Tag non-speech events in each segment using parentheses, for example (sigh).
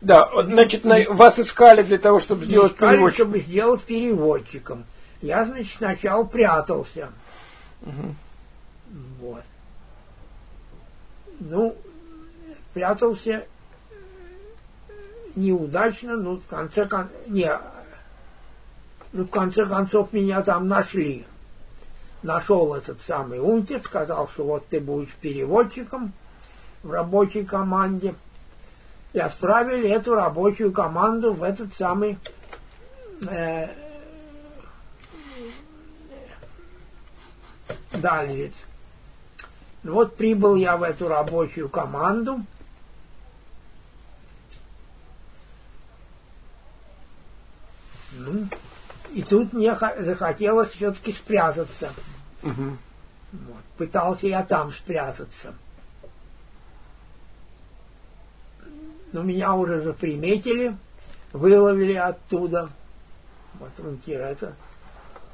Да, значит, на, вас искали для того, чтобы сделать искали, переводчиком. чтобы сделать переводчиком. Я, значит, сначала прятался. Мгм. Вот. Ну, прятался неудачно, но в конце концов, не, ну, в конце концов меня там нашли. Нашел этот самый унтер, сказал, что вот ты будешь переводчиком в рабочей команде. И отправили эту рабочую команду в этот самый э, Дальвиц. Ну вот прибыл я в эту рабочую команду. Ну, и тут мне захотелось все-таки спрятаться. Мгм. Вот. Пытался я там спрятаться. Но меня уже заприметили, выловили оттуда. Вот унтир это.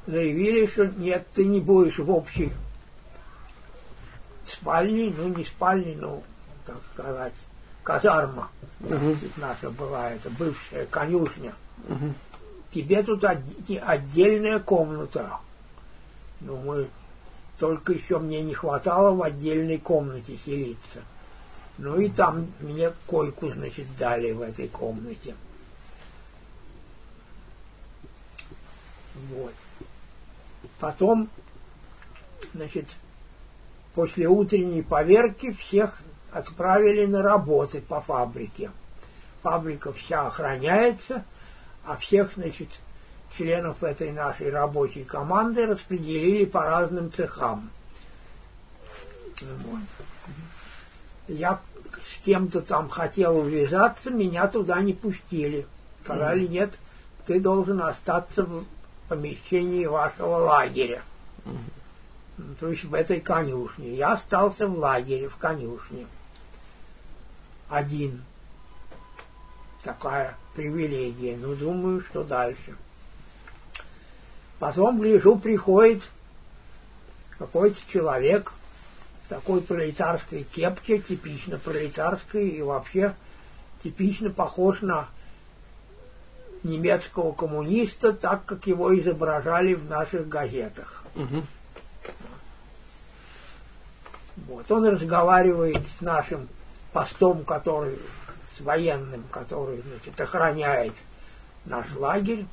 Заявили, что нет, ты не будешь в общей спальне, ну не спальне, ну, так сказать, казарма. Тут наша была, это бывшая конюшня. Мгм. Тебе тут отде- отдельная комната. Ну, мы только еще мне не хватало в отдельной комнате селиться. Ну и там мне койку, значит, дали в этой комнате. Вот. Потом, значит, после утренней поверки всех отправили на работы по фабрике. Фабрика вся охраняется, а всех, значит, членов этой нашей рабочей команды распределили по разным цехам. Вот. Я с кем-то там хотел увязаться, меня туда не пустили. Сказали, нет, ты должен остаться в помещении вашего лагеря. Ну, То есть в этой конюшне. Я остался в лагере, в конюшне. Один. Такая привилегия. Ну, думаю, что дальше. Потом, гляжу, приходит какой-то человек в такой пролетарской кепке, типично пролетарской, и вообще типично похож на немецкого коммуниста, так как его изображали в наших газетах. Мгм. Вот. Он разговаривает с нашим постом, который, с военным, который, значит, охраняет наш лагерь.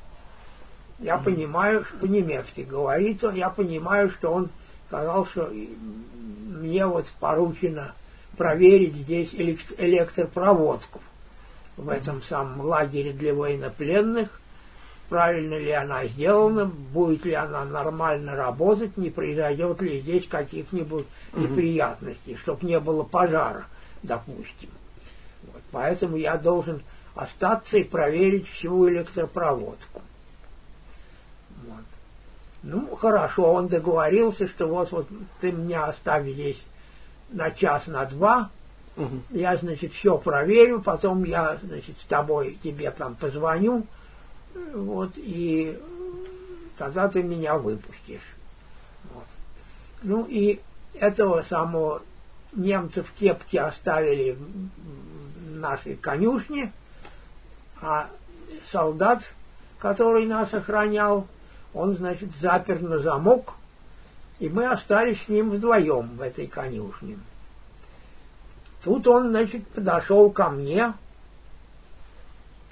Я понимаю, что по-немецки говорит он, я понимаю, что он сказал, что мне вот поручено проверить здесь элект- электропроводку в этом самом лагере для военнопленных, правильно ли она сделана, будет ли она нормально работать, не произойдет ли здесь каких-нибудь Мгм. неприятностей, чтобы не было пожара, допустим. Вот, поэтому я должен остаться и проверить всю электропроводку. Ну, хорошо, он договорился, что вот, вот ты меня оставь здесь на час, на два, Мгм. я, значит, все проверю, потом я, значит, с тобой тебе там позвоню, вот, и тогда ты меня выпустишь. Вот. Ну и этого самого немцев кепки оставили в нашей конюшне, а солдат, который нас охранял, он, значит, запер на замок, и мы остались с ним вдвоем в этой конюшне. Тут он, значит, подошел ко мне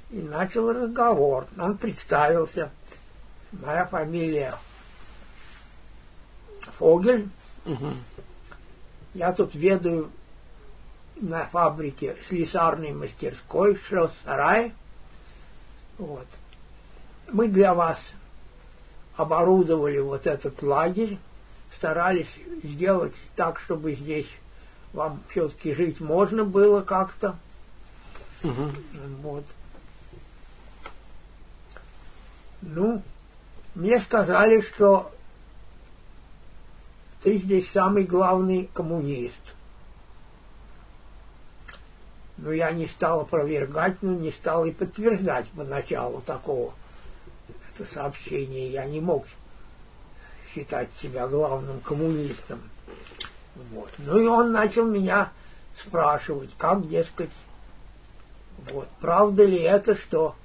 и начал разговор. Он представился. Моя фамилия Фогель. Мгм. Я тут ведаю на фабрике слесарной мастерской, сарай. Вот. Мы для вас оборудовали вот этот лагерь, старались сделать так, чтобы здесь вам все-таки жить можно было как-то. Мгм. Вот. Ну, мне сказали, что ты здесь самый главный коммунист. Но я не стал опровергать, но не стал и подтверждать поначалу такого это сообщение. Я не мог считать себя главным коммунистом. Вот. Ну и он начал меня спрашивать, как, дескать, вот, правда ли это, что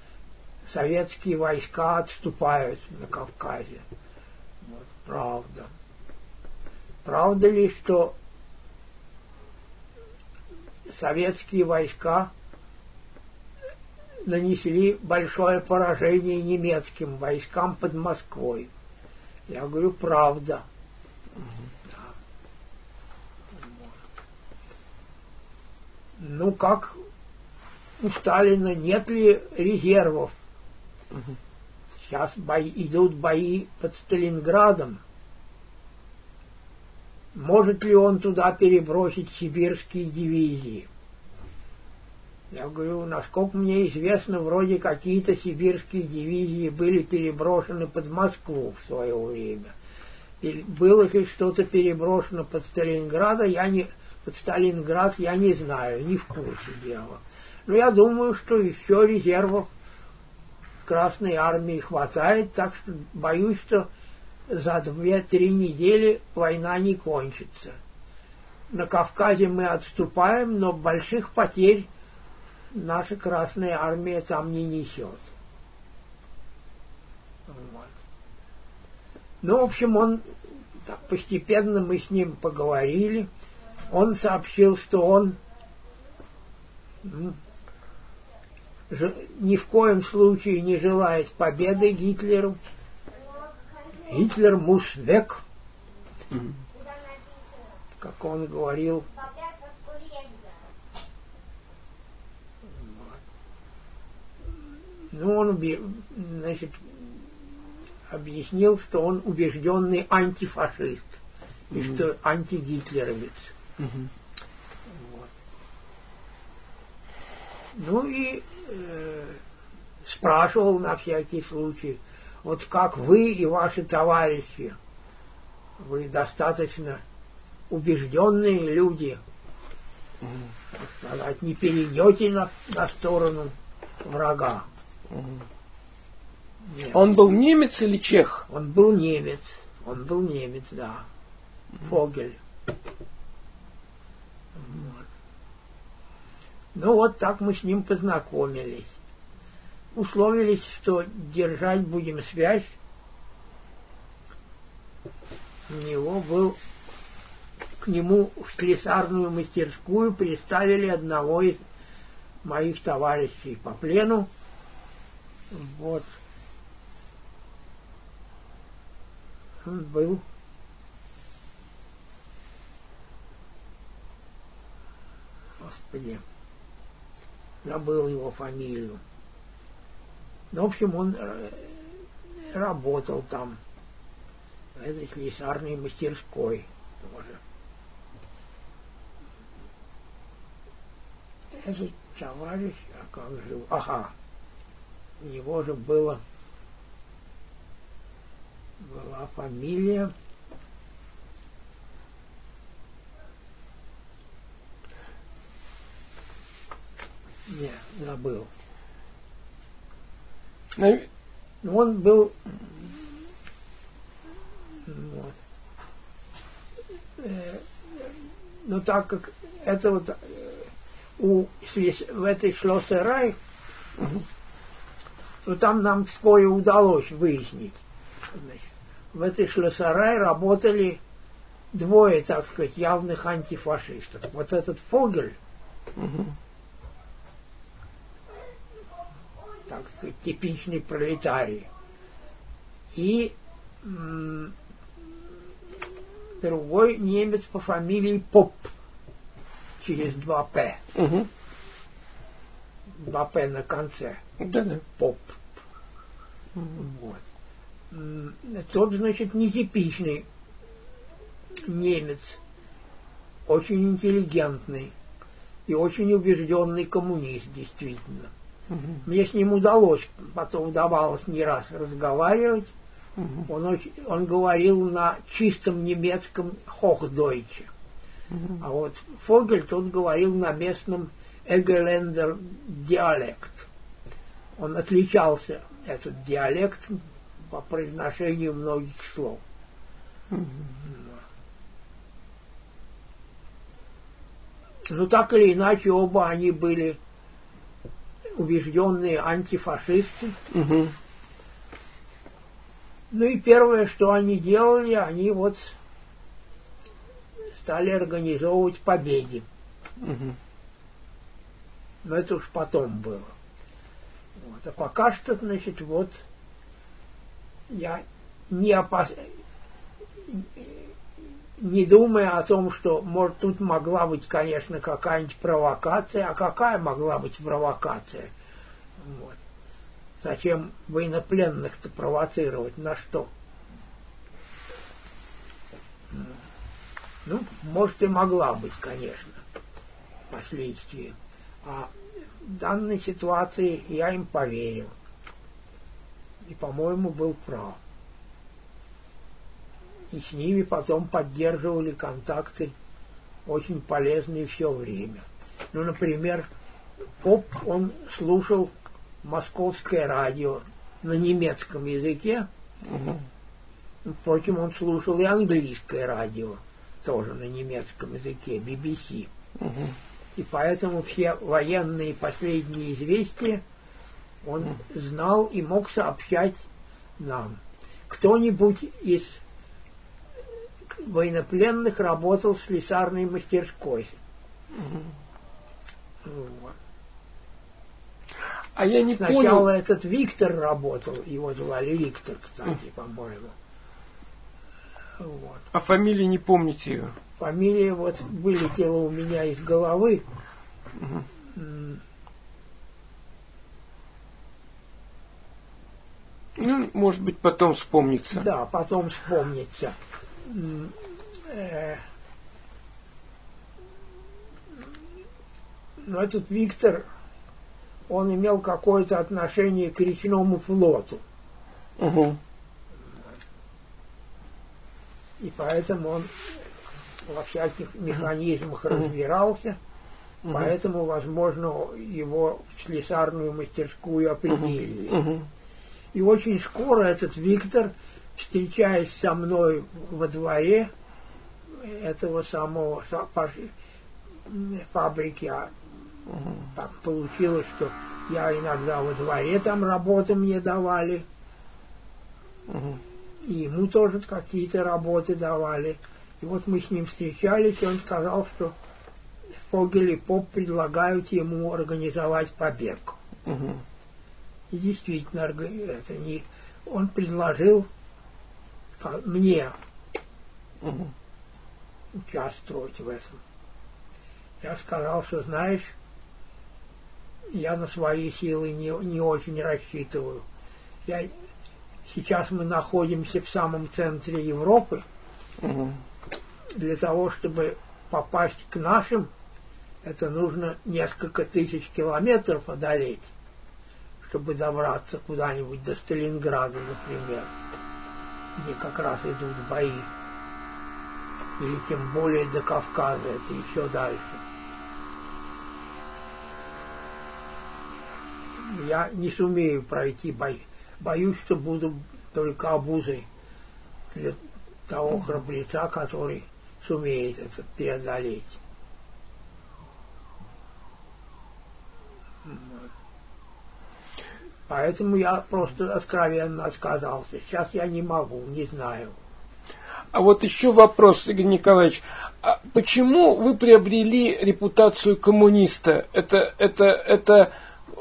советские войска отступают на Кавказе? Вот, правда. Правда ли, что советские войска нанесли большое поражение немецким войскам под Москвой. Я говорю, правда. Ну, как у Сталина нет ли резервов? Сейчас бои, идут бои под Сталинградом. Может ли он туда перебросить сибирские дивизии? Я говорю, насколько мне известно, вроде какие-то сибирские дивизии были переброшены под Москву в свое время. И было ли что-то переброшено под Сталинграда, я не, под Сталинград я не знаю, не в курсе дела. Но я думаю, что еще резервов Красной Армии хватает, так что боюсь, что за две-три недели война не кончится. На Кавказе мы отступаем, но больших потерь наша Красная Армия там не несет. Вот. Ну, в общем, он так, постепенно мы с ним поговорили. Он сообщил, что он ни в коем случае не желает победы Гитлеру. Гитлер мусвек, как он говорил, Ну, он значит, объяснил, что он убежденный антифашист mm-hmm. и что антигитлеровец. Mm-hmm. Вот. Ну и э, спрашивал на всякий случай, вот как вы и ваши товарищи, вы достаточно убежденные люди, mm-hmm. сказать, не перейдете на, на сторону врага. Нет. Он был немец или чех? Он был немец. Он был немец, да. Фогель. Вот. Ну вот так мы с ним познакомились. Условились, что держать будем связь. У него был к нему в слесарную мастерскую приставили одного из моих товарищей по плену, вот. Он был Господи, забыл его фамилию. Ну, в общем, он э, работал там, в этой слесарной мастерской тоже. Этот товарищ, а как же, ага, него же было, была фамилия Не, забыл. Ну, он был вот. Э, но так как это вот э, у, в этой шлоссерай но там нам вскоре удалось выяснить. Значит, в этой шлосарай работали двое, так сказать, явных антифашистов. Вот этот Фогель, угу. так сказать, типичный пролетарий, и м- другой немец по фамилии Поп, через два П. Угу. Два П на конце. Да-да. Поп. Вот. Тот, значит, нетипичный немец, очень интеллигентный и очень убежденный коммунист, действительно. Угу. Мне с ним удалось, потом удавалось не раз разговаривать. Угу. Он, он говорил на чистом немецком Хохдойче. Угу. А вот Фогель тот говорил на местном Эгелендер диалект. Он отличался, этот диалект, по произношению многих слов. Ну, так или иначе, оба они были убежденные антифашисты. Угу. Ну и первое, что они делали, они вот стали организовывать побеги. Угу. Но это уж потом было. Вот. А пока что, значит, вот я не опас... не думая о том, что, может, тут могла быть, конечно, какая-нибудь провокация, а какая могла быть провокация? Вот. Зачем военнопленных-то провоцировать? На что? Ну, может, и могла быть, конечно, последствия. А в данной ситуации я им поверил. И, по-моему, был прав. И с ними потом поддерживали контакты очень полезные все время. Ну, например, Поп, он слушал московское радио на немецком языке. Угу. Впрочем, он слушал и английское радио, тоже на немецком языке, BBC. Угу. И поэтому все военные последние известия он знал и мог сообщать нам. Кто-нибудь из военнопленных работал в слесарной мастерской. Вот. А я не Сначала понял. этот Виктор работал, его звали Виктор, кстати, по-моему. Вот. А фамилии не помните ее? Фамилия вот вылетела у меня из головы. Угу. Ну, может быть, потом вспомнится. Да, потом вспомнится. Э, Но этот Виктор, он имел какое-то отношение к речному флоту. Угу. И поэтому он во всяких механизмах разбирался. Поэтому, возможно, его в слесарную мастерскую определили. И очень скоро этот Виктор, встречаясь со мной во дворе этого самого фабрики, а так получилось, что я иногда во дворе там работы мне давали, и ему тоже какие-то работы давали. И вот мы с ним встречались, и он сказал, что Фогель и Поп предлагают ему организовать побег. Угу. И действительно, это не, он предложил мне Угу. участвовать в этом. Я сказал, что знаешь, я на свои силы не, не очень рассчитываю. Я, сейчас мы находимся в самом центре Европы. Угу. Для того, чтобы попасть к нашим, это нужно несколько тысяч километров одолеть, чтобы добраться куда-нибудь до Сталинграда, например, где как раз идут бои. Или тем более до Кавказа, это еще дальше. Я не сумею пройти бой. Боюсь, что буду только обузой для того храбреца, который сумеет это преодолеть. Поэтому я просто откровенно отказался. Сейчас я не могу, не знаю. А вот еще вопрос, Игорь Николаевич. А почему вы приобрели репутацию коммуниста? Это, это, это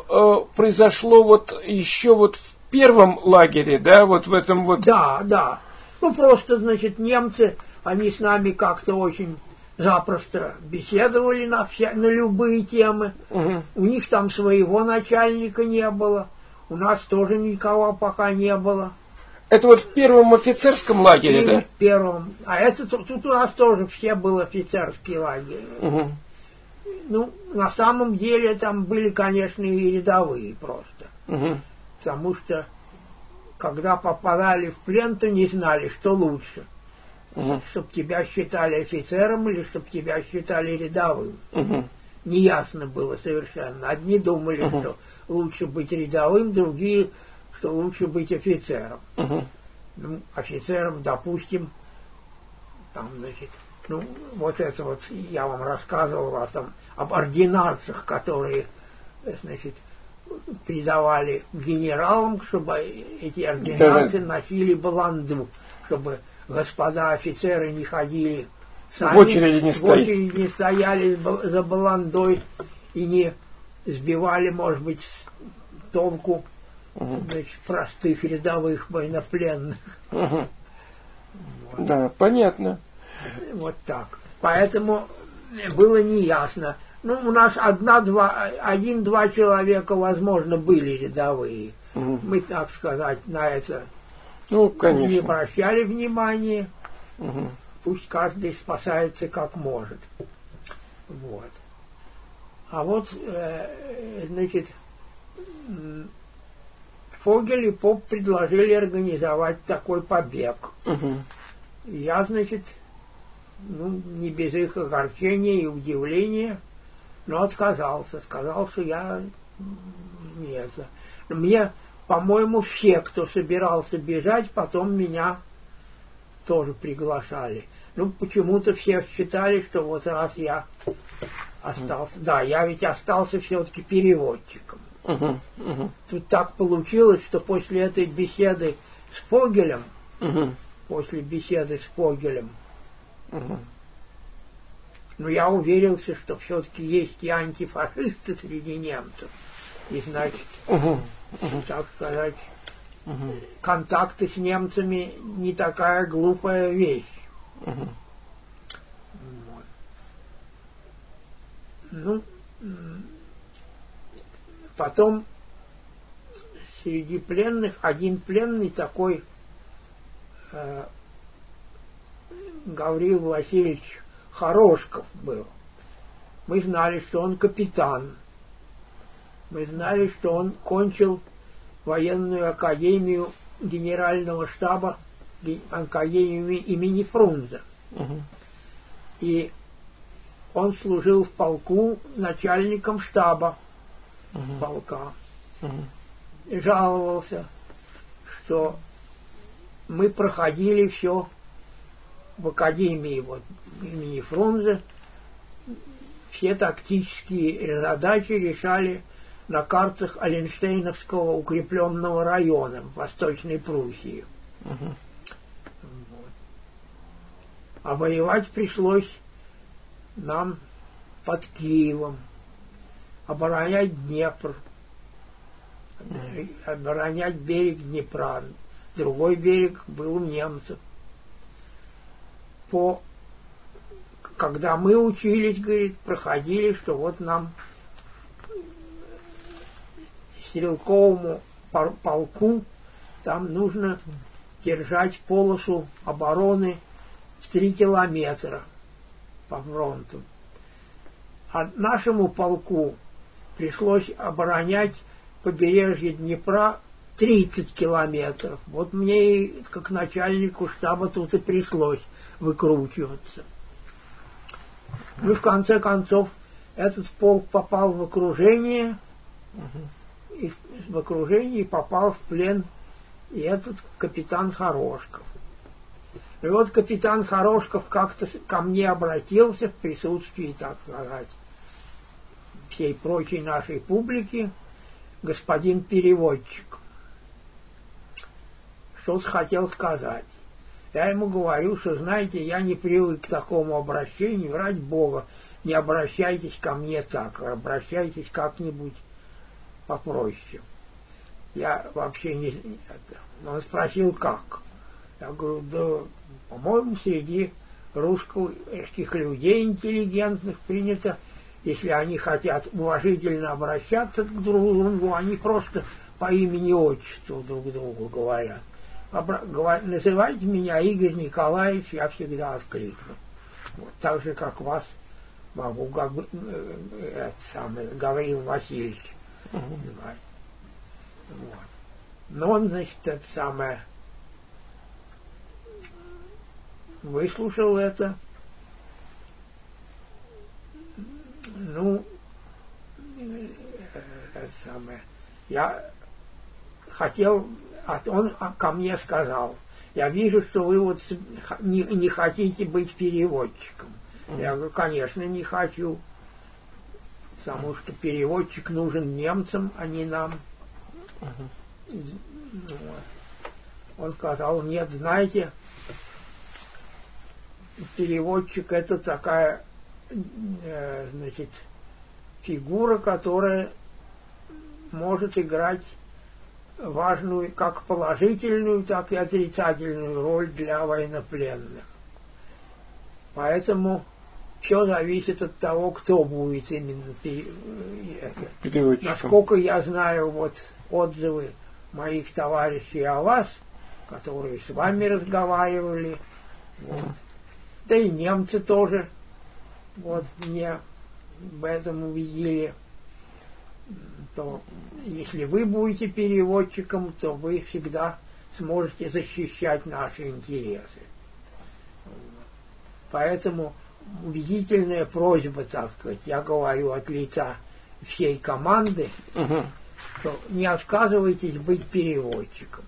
э, произошло вот еще вот в первом лагере, да, вот в этом вот... Да, да. Ну, просто, значит, немцы, они с нами как-то очень запросто беседовали на, вся, на любые темы. Мгм. У них там своего начальника не было. У нас тоже никого пока не было. Это вот в первом офицерском лагере, Или да? в первом. А это тут, тут у нас тоже все был офицерский лагерь. Мгм. Ну, на самом деле там были, конечно, и рядовые просто. Мгм. Потому что, когда попадали в плен, то не знали, что лучше. Мгм. Чтоб тебя считали офицером или чтоб тебя считали рядовым. Мгм. Неясно было совершенно. Одни думали, Мгм. что лучше быть рядовым, другие, что лучше быть офицером. Мгм. Ну, офицером, допустим, там, значит, Ну, вот это вот я вам рассказывал о том, об ординациях, которые, значит, придавали генералам, чтобы эти ординации да. носили баланду, чтобы господа офицеры не ходили сами, в очереди не, в очереди не стояли за баландой и не сбивали, может быть, толку угу. значит, простых рядовых военнопленных. Угу. Вот. Да, понятно. Вот так. Поэтому было неясно. Ну, у нас одна-два, один-два человека, возможно, были рядовые. Угу. Мы, так сказать, на это ну, конечно. не обращали внимания. Угу. Пусть каждый спасается как может. Вот. А вот, э, значит, Фогель и Поп предложили организовать такой побег. Угу. Я, значит, ну, не без их огорчения и удивления, но отказался. Сказал, что я нет. Мне, по-моему, все, кто собирался бежать, потом меня тоже приглашали. Ну, почему-то все считали, что вот раз я остался... Да, я ведь остался все-таки переводчиком. Uh-huh, uh-huh. Тут так получилось, что после этой беседы с Фогелем, uh-huh. после беседы с Фогелем, uh-huh. но я уверился, что все-таки есть и антифашисты среди немцев. И значит. Uh-huh. так сказать, uh-huh. контакты с немцами не такая глупая вещь. Uh-huh. Вот. Ну, Потом среди пленных один пленный такой э, Гаврил Васильевич Хорошков был. Мы знали, что он капитан. Мы знали, что он кончил военную академию генерального штаба, академию имени Фрунзе. Угу. И он служил в полку начальником штаба угу. полка. Угу. Жаловался, что мы проходили все в академии вот, имени Фрунзе, все тактические задачи решали на картах Оленштейновского укрепленного района в Восточной Пруссии. Угу. Вот. А воевать пришлось нам под Киевом оборонять Днепр, оборонять берег Днепра. Другой берег был у немцев. По, когда мы учились, говорит, проходили, что вот нам стрелковому полку там нужно держать полосу обороны в три километра по фронту. А нашему полку пришлось оборонять побережье Днепра 30 километров. Вот мне, как начальнику штаба, тут и пришлось выкручиваться. Ну, в конце концов, этот полк попал в окружение, и в окружении попал в плен и этот капитан Хорошков. И вот капитан Хорошков как-то ко мне обратился в присутствии, так сказать, всей прочей нашей публики господин переводчик. Что-то хотел сказать. Я ему говорю, что, знаете, я не привык к такому обращению, ради Бога, не обращайтесь ко мне так, обращайтесь как-нибудь попроще. Я вообще не... Он спросил, как. Я говорю, да, по-моему, среди русских людей интеллигентных принято если они хотят уважительно обращаться друг к другу, они просто по имени отчеству друг другу говорят. Обра... говор... Называйте меня Игорь Николаевич, я всегда откликну. Вот, так же, как вас могу как бы, э, это самое, Гаврил Васильевич называть. Вот. Но он, значит, это самое выслушал это, ну, это самое, я хотел, а он ко мне сказал, я вижу, что вы вот не, не хотите быть переводчиком. Mm-hmm. Я говорю, конечно, не хочу, потому что переводчик нужен немцам, а не нам. Mm-hmm. Он сказал, нет, знаете, переводчик это такая, э, значит, фигура, которая может играть важную как положительную, так и отрицательную роль для военнопленных. Поэтому все зависит от того, кто будет именно переводчиком. Насколько я знаю вот отзывы моих товарищей о вас, которые с вами разговаривали, вот. да и немцы тоже вот мне в этом увидели то если вы будете переводчиком, то вы всегда сможете защищать наши интересы. Поэтому убедительная просьба, так сказать, я говорю от лица всей команды, угу. что не отказывайтесь быть переводчиком.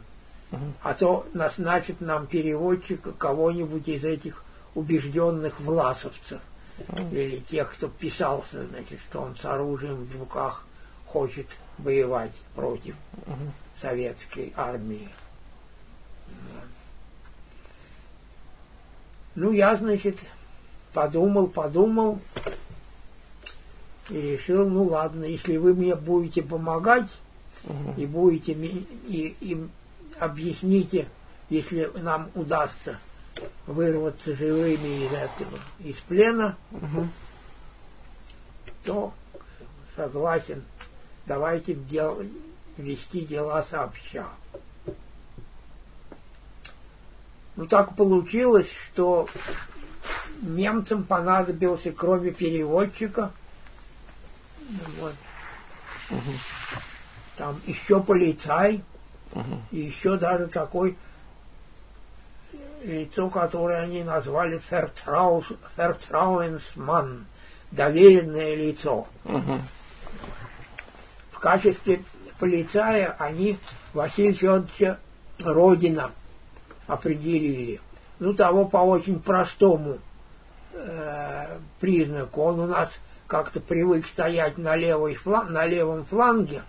Угу. А то назначит нам переводчика кого-нибудь из этих убежденных власовцев. Угу. Или тех, кто писался, значит, что он с оружием в руках хочет воевать против угу. советской армии. Ну, я, значит, подумал, подумал и решил, ну ладно, если вы мне будете помогать угу. и будете и, и объясните, если нам удастся вырваться живыми из этого, из плена, угу. то согласен давайте дел, вести дела сообща. Ну так получилось, что немцам понадобился, кроме переводчика, вот, угу. там еще полицай, угу. и еще даже такой лицо, которое они назвали Фертрауенсман, доверенное лицо. Угу в качестве полицая они Василия Федоровича Родина определили. Ну, того по очень простому э, признаку. Он у нас как-то привык стоять на, левой флан, на левом фланге,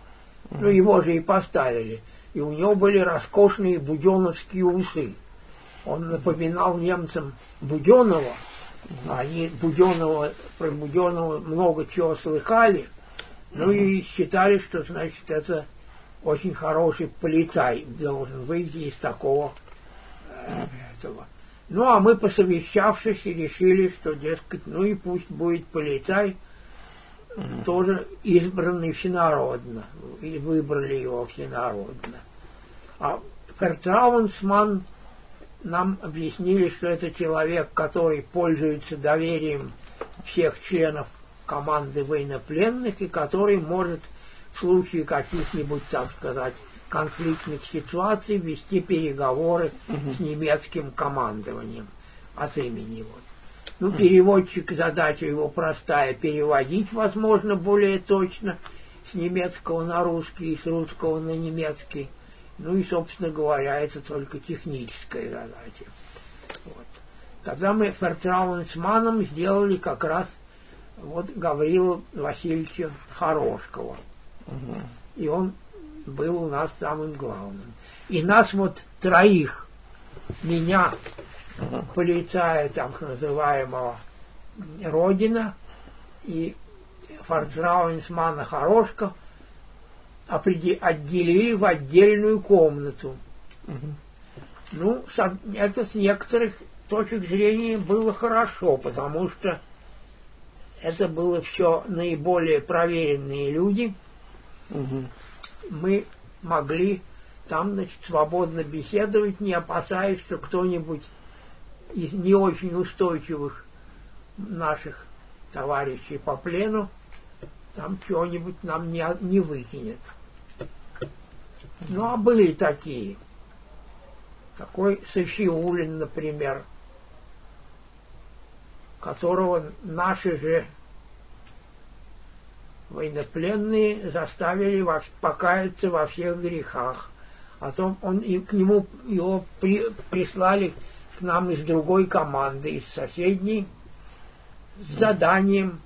ну, его же и поставили. И у него были роскошные буденовские усы. Он напоминал немцам Буденова, они Буденова, про Буденова много чего слыхали – ну и считали, что, значит, это очень хороший полицай должен выйти из такого э, этого. Ну, а мы, посовещавшись, решили, что, дескать, ну и пусть будет полицай, mm-hmm. тоже избранный всенародно. И выбрали его всенародно. А Фертраунсман нам объяснили, что это человек, который пользуется доверием всех членов команды военнопленных и который может в случае каких-нибудь, так сказать, конфликтных ситуаций вести переговоры угу. с немецким командованием от имени вот. Ну, переводчик, задача его простая, переводить, возможно, более точно с немецкого на русский и с русского на немецкий. Ну и, собственно говоря, это только техническая задача. Вот. Тогда мы Фертрауэнсманом сделали как раз вот Гаврила Васильевича Хорошкова. Угу. И он был у нас самым главным. И нас вот троих, меня, полицая так называемого Родина и фортрауэнсмана Хорошка отделили в отдельную комнату. Угу. Ну, это с некоторых точек зрения было хорошо, потому что это было все наиболее проверенные люди. Угу. Мы могли там, значит, свободно беседовать, не опасаясь, что кто-нибудь из не очень устойчивых наших товарищей по плену там чего-нибудь нам не, не выкинет. Ну, а были такие. Такой Софиулин, например, которого наши же военнопленные заставили покаяться во всех грехах. Потом он, и к нему его при, прислали к нам из другой команды, из соседней, с заданием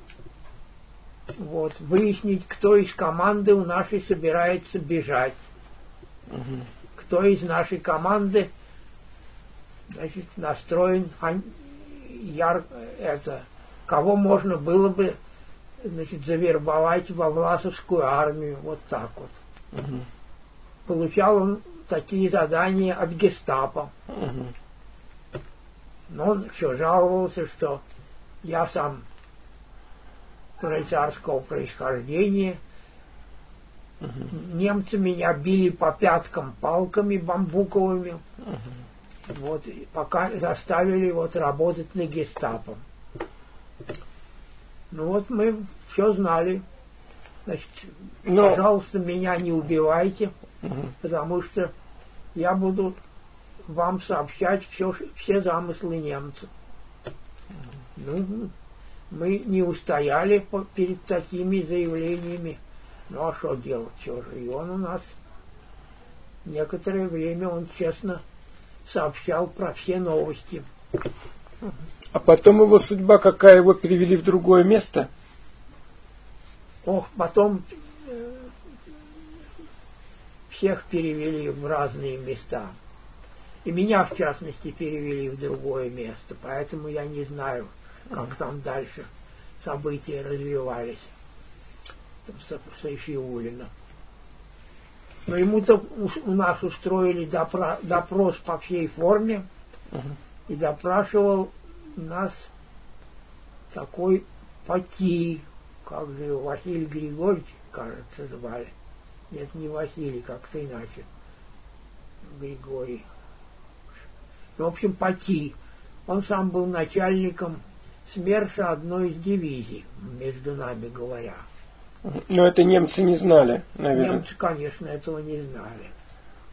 вот, выяснить, кто из команды у нашей собирается бежать. Угу. Кто из нашей команды значит, настроен яр, это, кого можно было бы значит, завербовать во Власовскую армию, вот так вот. Угу. Получал он такие задания от гестапо. Угу. Но он все жаловался, что я сам пролетарского происхождения. Угу. Немцы меня били по пяткам палками бамбуковыми. Угу. Вот, пока заставили вот работать на гестапо. Ну вот мы все знали. Значит, Но... пожалуйста, меня не убивайте, угу. потому что я буду вам сообщать все, все замыслы немцев. Ну, мы не устояли перед такими заявлениями. Ну а что делать, что же? И он у нас некоторое время, он честно сообщал про все новости. А потом его судьба какая, его перевели в другое место? Ох, потом э, всех перевели в разные места. И меня, в частности, перевели в другое место, поэтому я не знаю, как там дальше события развивались. Там Сайфиулина. Но ему-то у нас устроили допрос по всей форме, и допрашивал нас такой Пати, как же его, Василий Григорьевич, кажется, звали. Нет, не Василий, как-то иначе. Григорий. В общем, Пати. Он сам был начальником СМЕРШа одной из дивизий, между нами говоря. Но это немцы не знали, наверное. Немцы, конечно, этого не знали.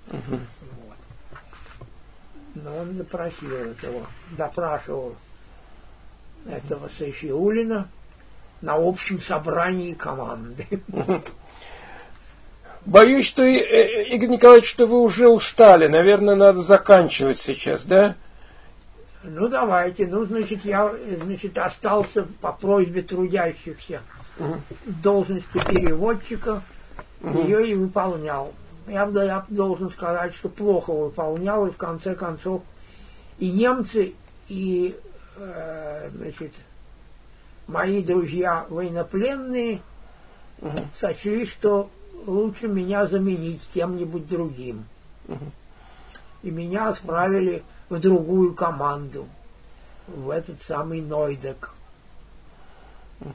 Угу. Вот. Но он допросил этого, допрашивал этого Сайфиулина на общем собрании команды. (laughs) Боюсь, что, э, э, Игорь Николаевич, что вы уже устали. Наверное, надо заканчивать сейчас, да? Ну, давайте. Ну, значит, я, значит, остался по просьбе трудящихся угу. должности переводчика, угу. ее и выполнял. Я, я должен сказать, что плохо выполнял, и в конце концов и немцы, и, э, значит, мои друзья военнопленные угу. сочли, что лучше меня заменить кем-нибудь другим. Угу. И меня отправили в другую команду, в этот самый Нойдек. Угу.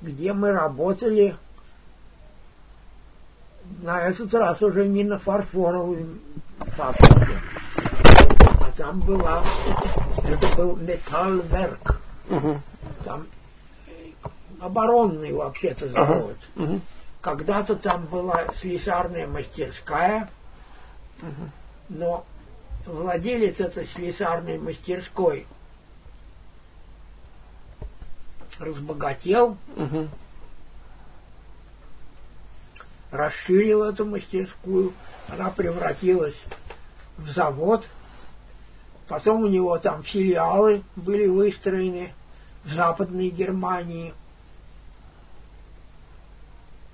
Где мы работали на этот раз уже не на фарфоровой фабрике, там была, это был металлверк. Угу. Там оборонный вообще-то завод. Ага. Угу. Когда-то там была слесарная мастерская, угу. но владелец этой слесарной мастерской разбогател, угу. расширил эту мастерскую, она превратилась в завод, потом у него там филиалы были выстроены в Западной Германии –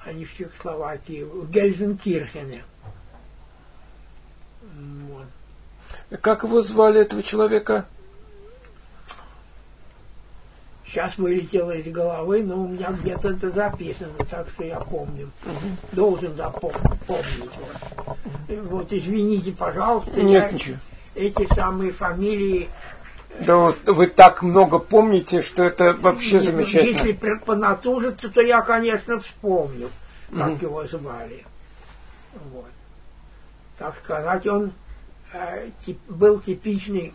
а не в Чехословакии, в Гельзенкирхене. Вот. Как его звали, этого человека? Сейчас вылетело из головы, но у меня где-то это записано, так что я помню. Угу. Должен запомнить. Помнить вот. вот извините, пожалуйста. Нет, я ничего. Эти самые фамилии да вот вы так много помните, что это вообще Нет, замечательно. Если понатужиться, то я, конечно, вспомню, как mm-hmm. его звали. Вот. Так сказать, он э, тип, был типичный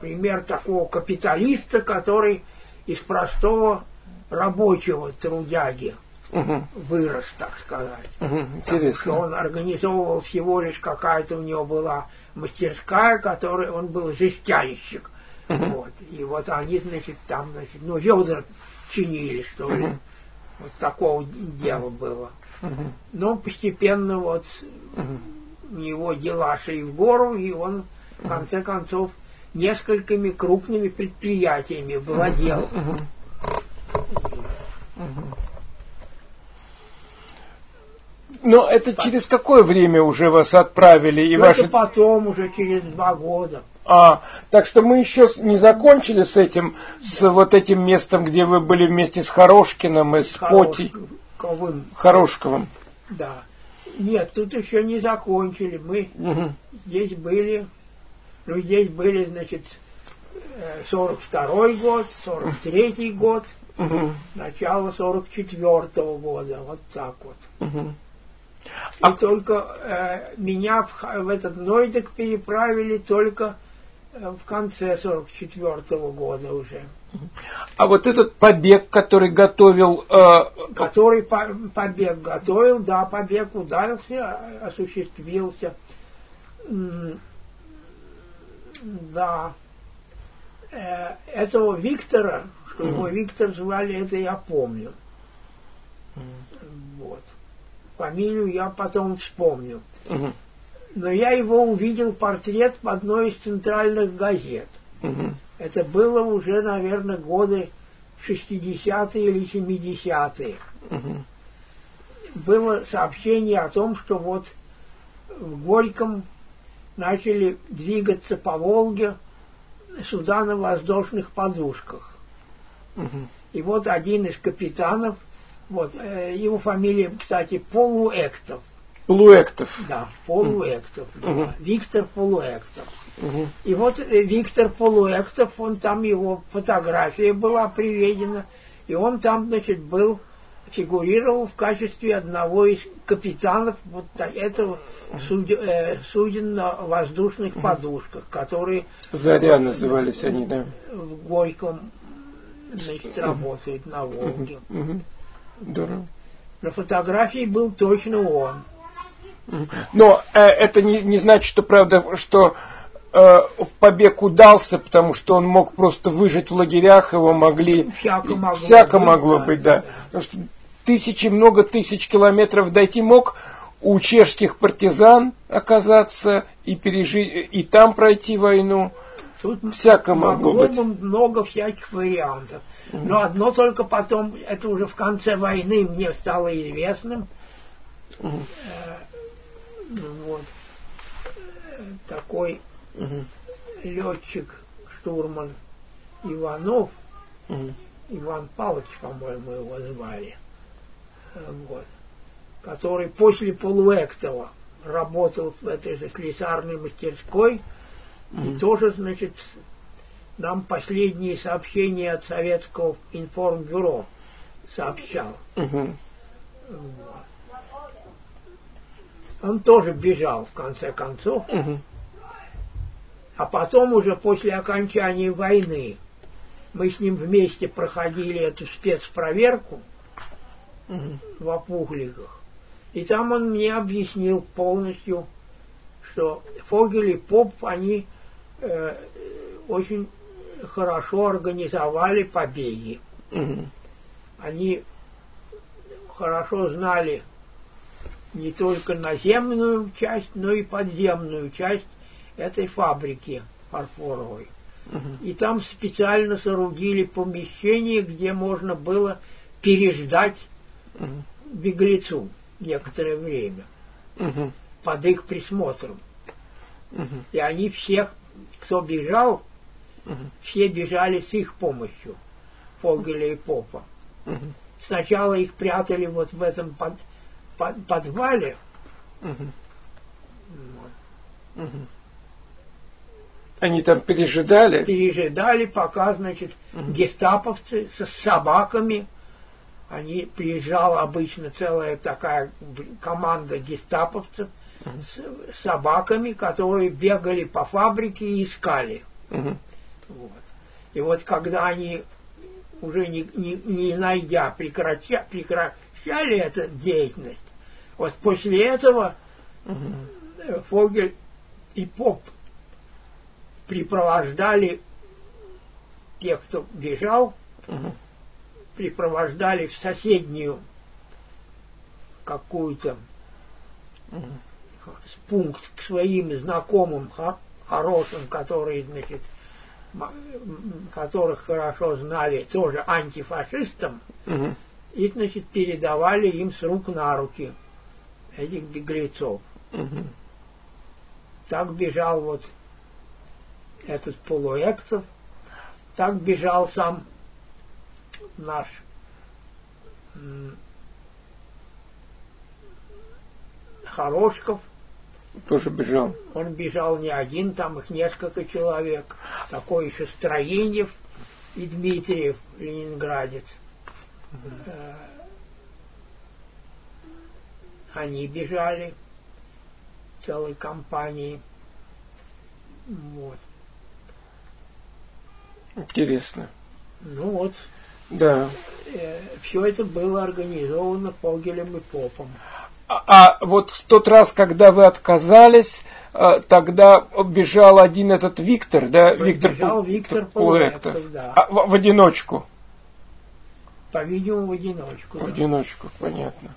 пример такого капиталиста, который из простого рабочего трудяги угу. вырос, так сказать. Угу. Интересно. что он организовывал всего лишь какая-то у него была мастерская, которой он был жестянщик. Вот. И вот они, значит, там, значит, ну, ведра чинили, что ли. Вот такого дела было. Но постепенно вот у него дела шли в гору, и он в конце концов несколькими крупными предприятиями владел. Но это через какое время уже вас отправили? И Ну, ваши... Это потом, уже через два года. А, так что мы еще не закончили с этим, с вот этим местом, где вы были вместе с Хорошкиным и с Поти, Хорошковым, Хорошковым. да. Нет, тут еще не закончили. Мы Мгм. здесь были, ну, здесь были, значит, э, 42 год, 43 год, Мгм. начало 44 года, вот так вот. Мгм. И только э, меня в, в этот Нойдек переправили только э, в конце 44 года уже. А вот этот побег, который готовил э, Который по- побег готовил, да, побег удался, а- осуществился. Да. Э, Этого Виктора, что его Виктор звали, это я помню. Вот. Фамилию я потом вспомню. мгм, Но я его увидел портрет в одной из центральных газет. мгм, Это было уже, наверное, годы 60-е или 70-е. мгм, Было сообщение о том, что вот в Горьком начали двигаться по Волге суда на воздушных подушках. мгм. И вот один из капитанов, вот, э, его фамилия, кстати, Полуэктов. Луэктов. Да, Полуэктов. да, Мгм. Виктор Полуэктов. Мгм, И вот э, Виктор Полуэктов, он там его фотография была приведена, и он там, значит, был, фигурировал в качестве одного из капитанов вот этого суде- э, суден на воздушных подушках, которые Заря назывались они, да. в Горьком значит, работают на Волге. Мгм. Здорово. На фотографии был точно он. Но э, это не, не значит, что правда, что э, побег удался, потому что он мог просто выжить в лагерях, его могли... Всяко могло всяко быть, могло да, быть, да, да. Потому что тысячи, много тысяч километров дойти мог у чешских партизан оказаться и пережить, и там пройти войну. Тут Всяко могло могло быть. бы много всяких вариантов. Но одно только потом, это уже в конце войны мне стало известным. Э, ну вот. Э, Такой летчик, штурман Иванов. Иван Павлович, по-моему, его звали, Э, вот, который после Полуэктова работал в этой же слесарной мастерской, и тоже, значит, нам последние сообщения от советского информбюро сообщал. Мгм. Он тоже бежал, в конце концов, Мгм. а потом уже после окончания войны мы с ним вместе проходили эту спецпроверку Мгм. в Опугликах. И там он мне объяснил полностью, что Фогель и Поп, они очень хорошо организовали побеги. Мгм. Они хорошо знали не только наземную часть, но и подземную часть этой фабрики фарфоровой. Мгм. И там специально соорудили помещение, где можно было переждать беглецу некоторое время Мгм. под их присмотром. Мгм. И они всех, кто бежал, Мгм. все бежали с их помощью, Фогеля и Попа. Мгм. Сначала их прятали вот в этом под- под- подвале, Мгм. вот, Мгм. Они там пережидали? пережидали, пока, значит, Мгм. гестаповцы со собаками, они приезжала обычно целая такая команда гестаповцев с собаками, которые бегали по фабрике и искали. Мгм. Вот. И вот когда они уже не, не, не найдя прекраща, прекращали эту деятельность, вот после этого э, Фогель и Поп припровождали тех, кто бежал, Мгм. припровождали в соседнюю какую-то пункт к своим знакомым хорошим, которые, значит, которых хорошо знали, тоже антифашистам, угу. и, значит, передавали им с рук на руки этих беглецов. Угу. Так бежал вот этот полуэктов, так бежал сам наш Хорошков. Тоже бежал. Он бежал не один, там их несколько человек. Такой еще Строенев и Дмитриев, ленинградец. Угу. Они бежали целой компанией. Вот. Интересно. Ну вот. Да. Э, все это было организовано Погелем и Попом. А, вот в тот раз, когда вы отказались, э, тогда бежал один этот Виктор, да? Виктор бежал Виктор Пулектор, да. А, в, в одиночку? По-видимому, в одиночку. В да. одиночку, понятно.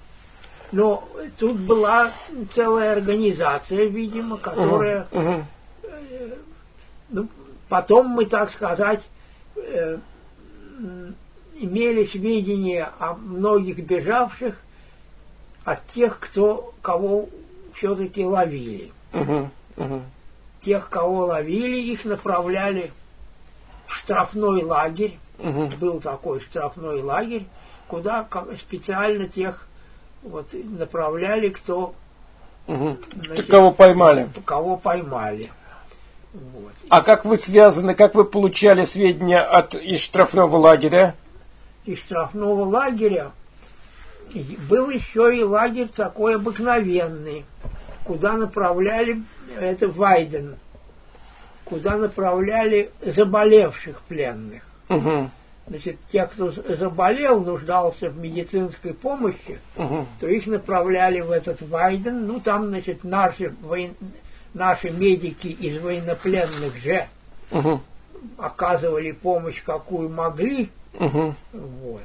Но тут была целая организация, видимо, которая... Угу, угу. Ну, потом мы, так сказать, э, имели сведения о многих бежавших от тех, кто, кого все-таки ловили. Угу, угу. Тех, кого ловили, их направляли в штрафной лагерь. Угу. Был такой штрафной лагерь, куда специально тех вот направляли, кто угу. значит, кого поймали. Кого поймали. Вот. А как вы связаны, как вы получали сведения от из штрафного лагеря? Из штрафного лагеря был еще и лагерь такой обыкновенный, куда направляли, это Вайден, куда направляли заболевших пленных. Угу. Значит, те, кто заболел, нуждался в медицинской помощи, угу. то их направляли в этот Вайден. Ну, там, значит, наши, воен... наши медики из военнопленных же угу. оказывали помощь, какую могли. Угу. Вот.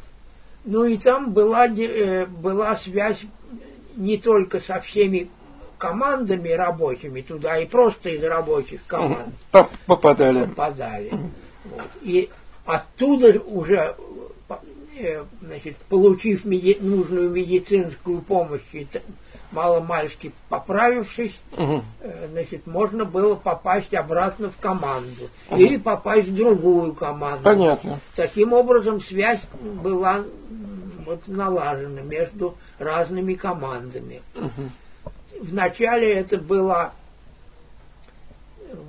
Ну и там была, э, была связь не только со всеми командами рабочими туда, и просто из рабочих команд. Попадали. Попадали. Вот. И оттуда уже, э, значит, получив меди нужную медицинскую помощь, маломальски поправившись, угу. значит, можно было попасть обратно в команду угу. или попасть в другую команду. Понятно. Таким образом связь была вот налажена между разными командами. Угу. Вначале это было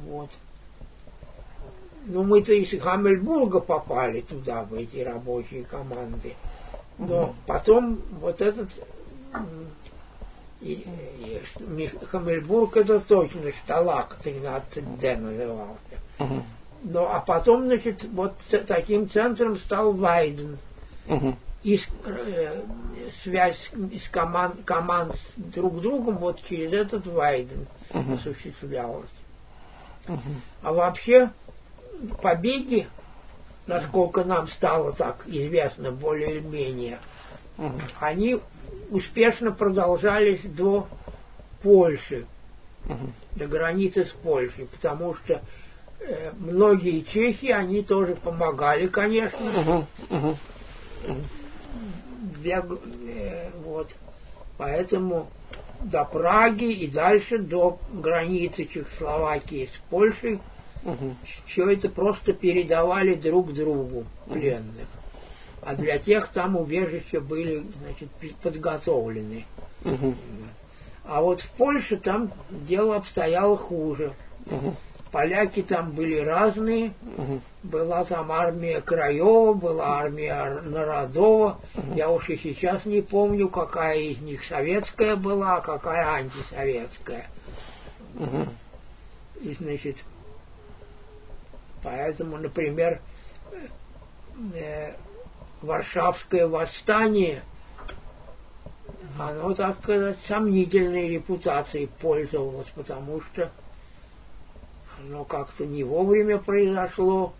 вот. Ну, мы-то из Хамельбурга попали туда, в эти рабочие команды. Но угу. потом вот этот и, и, Хамельбург это точно Шталак 13D назывался. Uh-huh. Ну, а потом, значит, вот таким центром стал Вайден. Uh-huh. И э, связь с команд, команд друг с другом вот через этот Вайден uh-huh. осуществлялась. Uh-huh. А вообще побеги, насколько нам стало так известно более или менее, uh-huh. они успешно продолжались до Польши, угу. до границы с Польшей, потому что э, многие чехи, они тоже помогали, конечно. Угу. Угу. Бег, э, вот. Поэтому до Праги и дальше до границы Чехословакии с Польшей угу. все это просто передавали друг другу пленных а для тех там убежища были значит, подготовлены. Угу. А вот в Польше там дело обстояло хуже. Угу. Поляки там были разные. Угу. Была там армия Краева, была армия Народова. Угу. Я уж и сейчас не помню, какая из них советская была, а какая антисоветская. Угу. И, значит, поэтому, например, э, Варшавское восстание, оно, так сказать, сомнительной репутацией пользовалось, потому что оно как-то не вовремя произошло,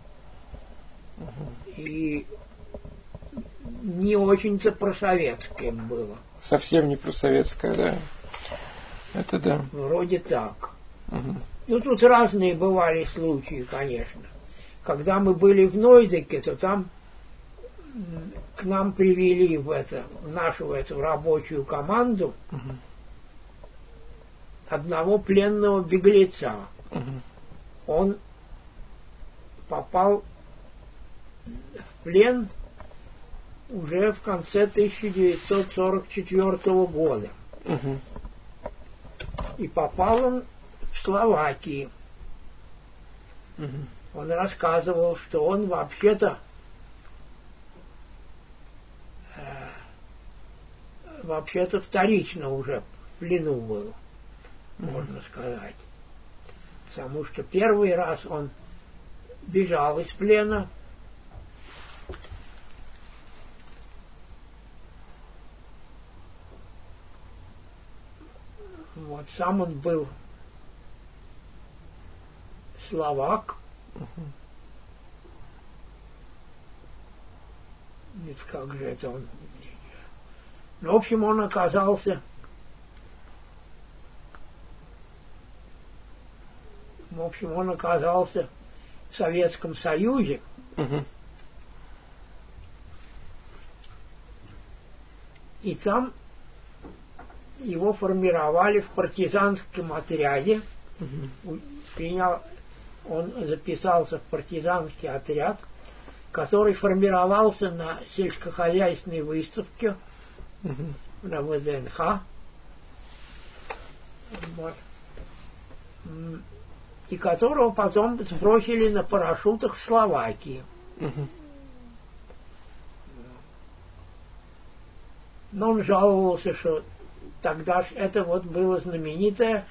и не очень-то просоветское было. Совсем не просоветское, да. Это да. Вроде так. Угу. Ну, тут разные бывали случаи, конечно. Когда мы были в Нойдеке, то там к нам привели в это, в нашу эту рабочую команду угу. одного пленного беглеца. Угу. Он попал в плен уже в конце 1944 года. Угу. И попал он в Словакии. Угу. Он рассказывал, что он вообще-то э, вообще-то вторично уже в плену был, можно сказать. Потому что первый раз он бежал из плена, Вот сам он был словак. Нет, как же это он... В общем, он оказался в общем, он оказался в Советском Союзе. Угу. И там его формировали в партизанском отряде. Угу. Принял, он записался в партизанский отряд, который формировался на сельскохозяйственной выставке угу. на ВДНХ. Вот. И которого потом сбросили на парашютах в Словакии. Угу. Но он жаловался, что тогда это вот было знаменитое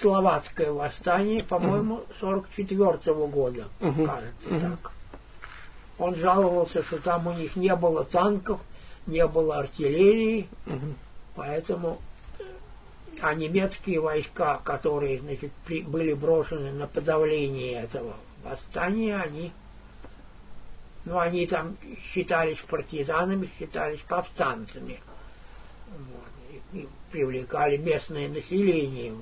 словацкое восстание, по-моему, 44 -го года, кажется uh так. Он жаловался, что там у них не было танков, не было артиллерии, поэтому а немецкие войска, которые значит, при, были брошены на подавление этого восстания, они, ну, они там считались партизанами, считались повстанцами. Вот привлекали местное население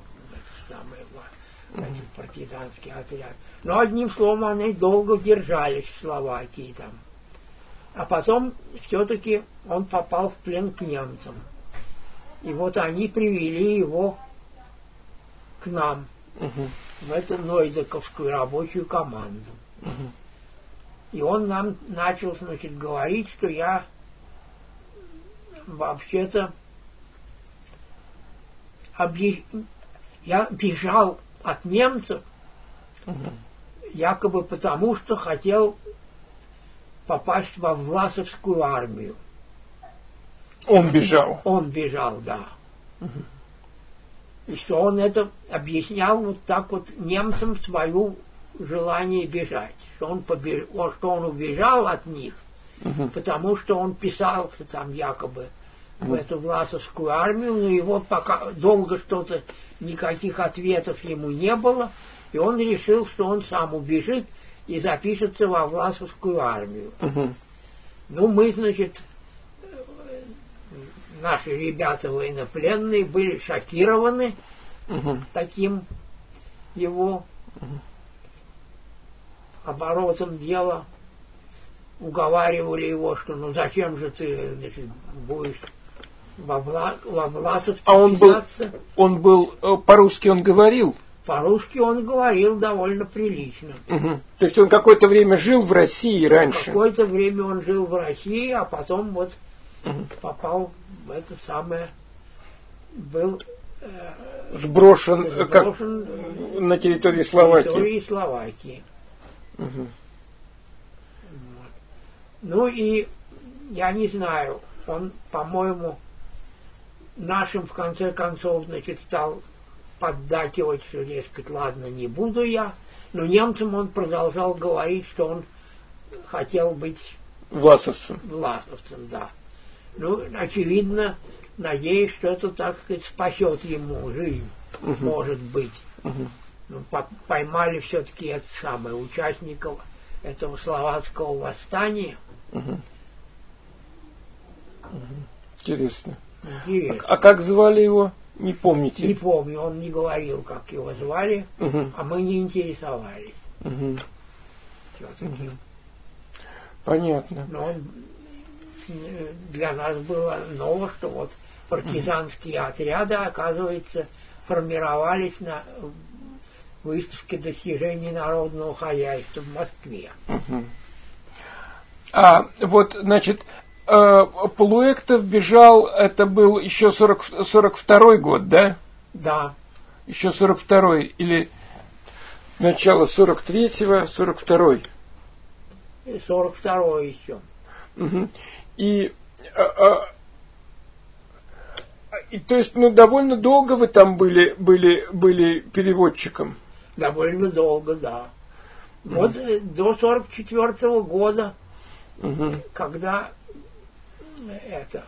в этот партизанский отряд. Но одним словом они долго держались в Словакии там. А потом все-таки он попал в плен к немцам. И вот они привели его к нам, угу. в эту Нойдековскую рабочую команду. Угу. И он нам начал, значит, говорить, что я вообще-то объ... я бежал от немцев, угу. якобы потому, что хотел попасть во Власовскую армию. Он бежал? Он бежал, да. Угу. И что он это объяснял вот так вот немцам свое желание бежать. Что он, побеж... что он убежал от них, угу. потому что он писался там якобы в эту Власовскую армию, но его пока долго что-то, никаких ответов ему не было, и он решил, что он сам убежит и запишется во Власовскую армию. Угу. Ну, мы, значит, наши ребята военнопленные были шокированы угу. таким его угу. оборотом дела уговаривали его, что ну зачем же ты значит, будешь во, Вла, во Власовске А он был, он был, э, по-русски он говорил? По-русски он говорил довольно прилично. Угу. То есть он какое-то время жил в России раньше? Какое-то время он жил в России, а потом вот угу. попал в это самое, был э, сброшен, сброшен как, на территории Словакии. На территории Словакии. Угу. Вот. Ну и я не знаю, он, по-моему, нашим в конце концов, значит, стал поддакивать, что, дескать, ладно, не буду я. Но немцам он продолжал говорить, что он хотел быть власовцем. Власовцем, да. Ну, очевидно, надеюсь, что это, так сказать, спасет ему жизнь, угу. может быть. Угу. Ну, по поймали все-таки это самое участников этого словацкого восстания. Угу. Интересно. Интересно. А, а как звали его? Не помните? Не помню, он не говорил, как его звали, Угу. а мы не интересовались Угу. все-таки. Мгм. Понятно. Но он, для нас было ново, что вот партизанские отряды, оказывается, формировались на выставке достижений народного хозяйства в Москве. Мгм. А вот, значит, Полуэктов бежал, это был еще 40, 42 год, да? Да, Еще 42 или начало 43-го, 42 и 42 еще. Мгм. И, а, а, и то есть, ну, довольно долго вы там были, были, были переводчиком. Довольно долго, да. Вот э, до 44 года, Мгм. когда это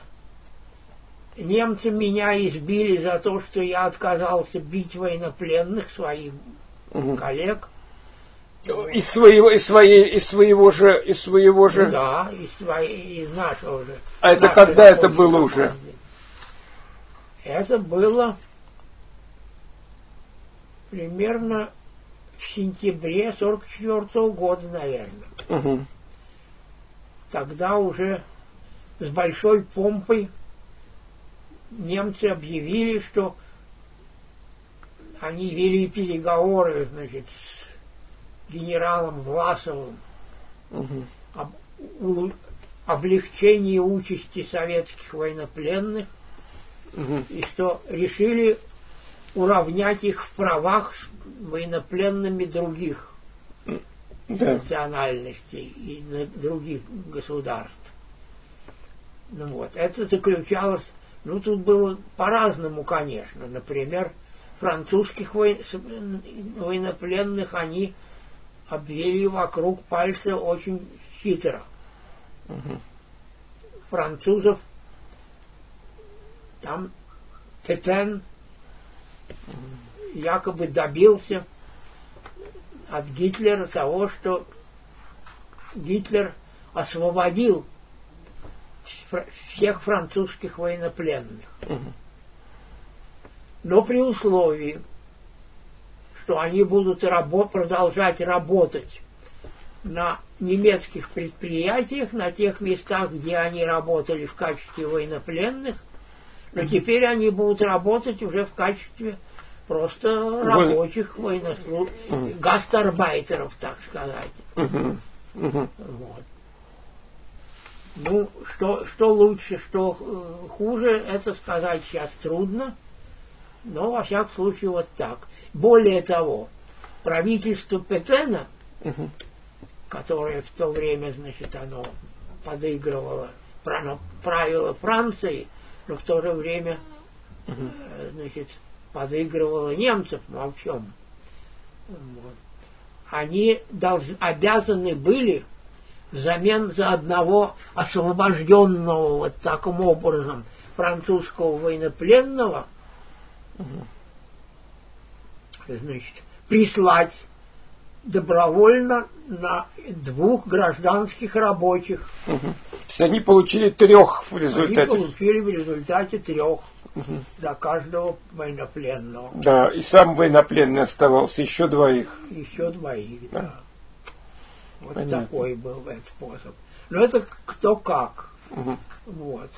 немцы меня избили за то, что я отказался бить военнопленных своих Мгм. коллег. Из своего, из своей, из своего же, из своего же. Ну да, из, своей, из нашего же. А это когда это было уже? Это было примерно в сентябре 44 года, наверное. Мгм. Тогда уже с большой помпой немцы объявили, что они вели переговоры, значит, с генералом Власовым Мгм. об облегчении участи советских военнопленных, Мгм. и что решили уравнять их в правах с военнопленными других Да. национальностей и других государств. Ну вот, это заключалось, ну тут было по-разному, конечно. Например, французских воен- военнопленных они обвели вокруг пальца очень хитро. Мгм. Французов там Петен якобы добился от Гитлера того, что Гитлер освободил всех французских военнопленных. Но при условии, что они будут рабо- продолжать работать на немецких предприятиях, на тех местах, где они работали в качестве военнопленных, но теперь они будут работать уже в качестве просто рабочих военнослужащих, гастарбайтеров, так сказать. Вот. Ну, что, что лучше, что э, хуже, это сказать сейчас трудно. Но, во всяком случае, вот так. Более того, правительство Петена, Мгм. которое в то время, значит, оно подыгрывало, оно правило Францией, но в то же время, э, значит, подыгрывало немцев во всем. Вот. Они долж- обязаны были взамен за одного освобожденного вот таким образом французского военнопленного, Мгм. значит, прислать добровольно на двух гражданских рабочих. То есть они получили трех в Они результате. получили в результате трех Мгм. за каждого военнопленного. Да, и сам военнопленный оставался, еще двоих. Еще двоих, да. Да. Вот Понятно. такой был этот способ. Но это кто как. Мгм. Вот.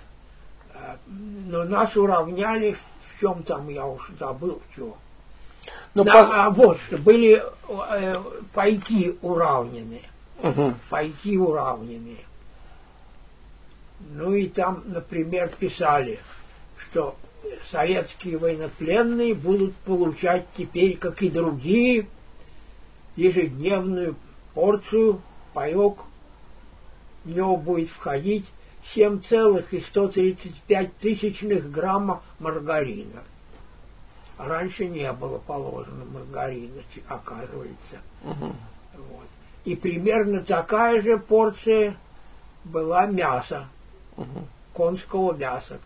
А, Но нас уравняли в чем там, я уж забыл, что. Ну, Да, пос- а вот что, были э, пайки уравнены. Мгм. Пайки уравнены. Ну и там, например, писали, что советские военнопленные будут получать теперь, как и другие, ежедневную порцию, паек. В него будет входить 7,135 тысячных грамма маргарина. Раньше не было положено маргарина, оказывается. Мгм. Вот. И примерно такая же порция была мяса, Мгм. конского мяса.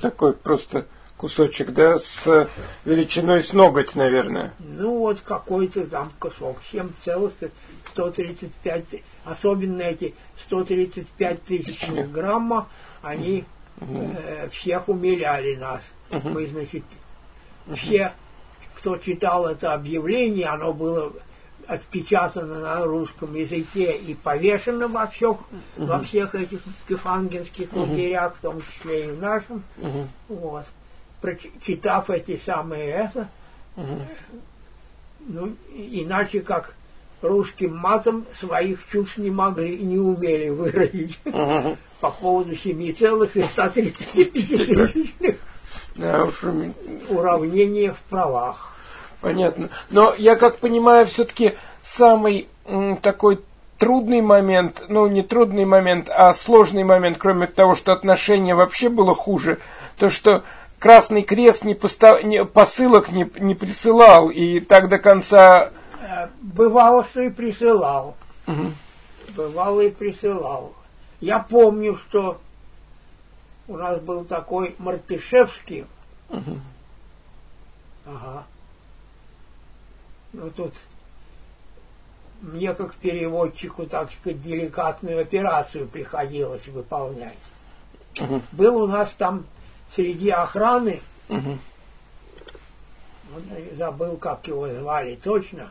Такой просто кусочек, да, с величиной с ноготь, наверное. Ну, вот какой-то там кусок, 7,135, особенно эти 135 тысяч грамма, они э, всех умиляли нас. Мы, значит, все, кто читал это объявление, оно было отпечатано на русском языке и повешено во всех, uh-huh. во всех этих кефангенских uh-huh. лагерях, в том числе и в нашем. Uh-huh. Вот. Прочитав эти самые это, uh-huh. ну, иначе как русским матом своих чувств не могли и не умели выразить uh-huh. по поводу 7,135 уравнения в правах. Понятно. Но я как понимаю, все-таки самый м, такой трудный момент, ну не трудный момент, а сложный момент, кроме того, что отношение вообще было хуже, то что Красный Крест не постав... не, посылок не, не присылал, и так до конца... Э, бывало, что и присылал. Угу. Бывало и присылал. Я помню, что у нас был такой Мартышевский. Угу. Ага. Ну тут мне как переводчику, так сказать, деликатную операцию приходилось выполнять. Угу. Был у нас там среди охраны, угу. забыл, как его звали точно,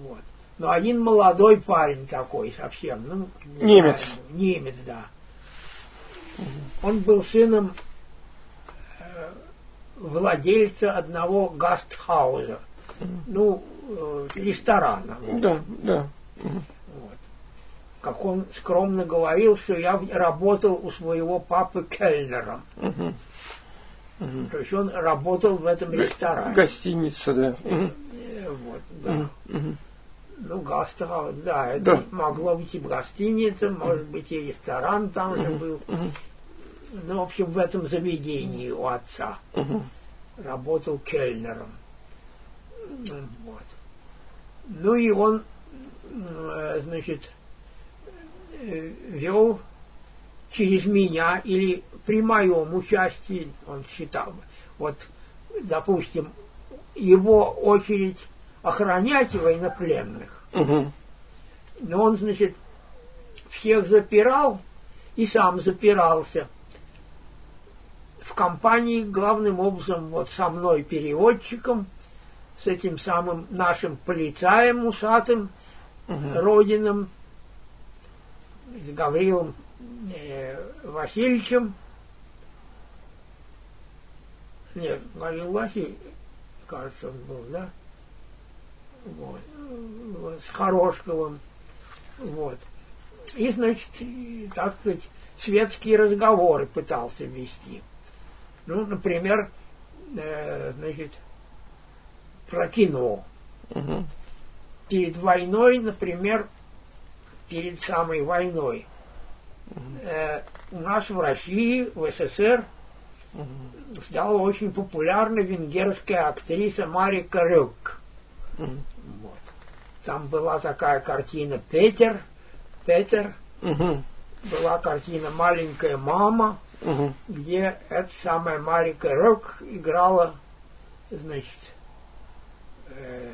вот. Но один молодой парень такой совсем, ну, немец. Знаю, немец, да. Угу. Он был сыном э, владельца одного гастхауза ну, э, ресторана. Да, да. Вот. Как он скромно говорил, что я работал у своего папы кельнером. Угу. Угу. То есть он работал в этом ресторане. Гостиница, да. Угу. Вот, да. Угу. Ну, гастро, да, это да. могло быть и гостиница, может быть и ресторан там угу. же был. Угу. Ну, в общем, в этом заведении у отца угу. работал кельнером. Вот. Ну и он, э, значит, э, вел через меня или при моем участии, он считал, вот, допустим, его очередь охранять военнопленных. Угу. Но он, значит, всех запирал и сам запирался в компании главным образом вот со мной переводчиком с этим самым нашим полицаем усатым, угу. Родином, с Гаврилом э, Васильевичем. Нет, Гаврил Васильевич, кажется, он был, да? Вот. С Хорошковым. Вот. И, значит, так сказать, светские разговоры пытался вести. Ну, например, э, значит, про кино. Угу. Перед войной, например, перед самой войной, э, у нас в России, в СССР, стала очень популярна венгерская актриса Марика Рюк. Вот. Там была такая картина Петер, Петер, была картина Маленькая мама, где эта самая Марика Рюк играла, значит, э,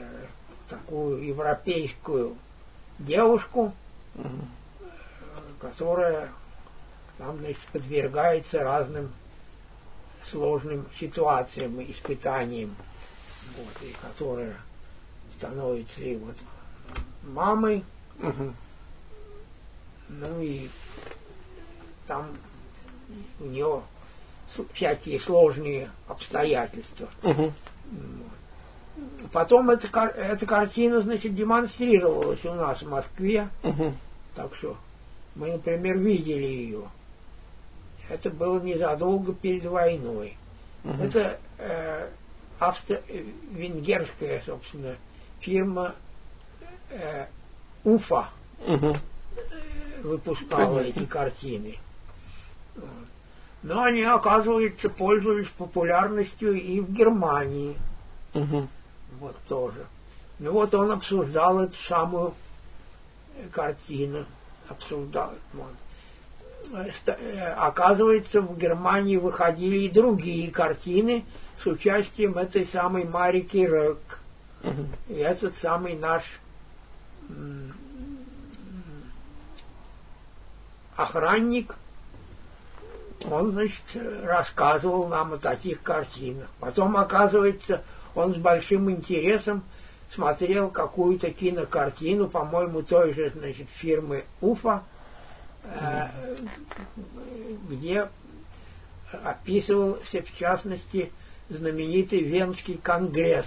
такую европейскую девушку. Которая там, значит, подвергается разным сложным ситуациям и испытаниям, вот, и которая становится и вот мамой, угу. ну и там у нее всякие сложные обстоятельства. Угу. Вот. Потом эта, эта картина, значит, демонстрировалась у нас в Москве. Угу. Так что мы, например, видели ее. Это было незадолго перед войной. Угу. Это э, авто, венгерская, собственно, фирма э, Уфа угу. выпускала Понятно. эти картины. Но они, оказывается, пользовались популярностью и в Германии. Угу вот тоже. Ну вот он обсуждал эту самую картину, обсуждал. Вот. оказывается, в Германии выходили и другие картины с участием этой самой Марики Рек. Угу. И этот самый наш охранник, он, значит, рассказывал нам о таких картинах. Потом, оказывается, он с большим интересом смотрел какую-то кинокартину, по-моему, той же, значит, фирмы Уфа, э, где описывался, в частности, знаменитый Венский конгресс